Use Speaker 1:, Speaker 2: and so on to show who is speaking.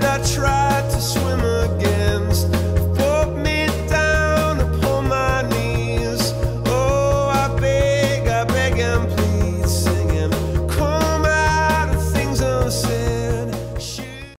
Speaker 1: that I tried.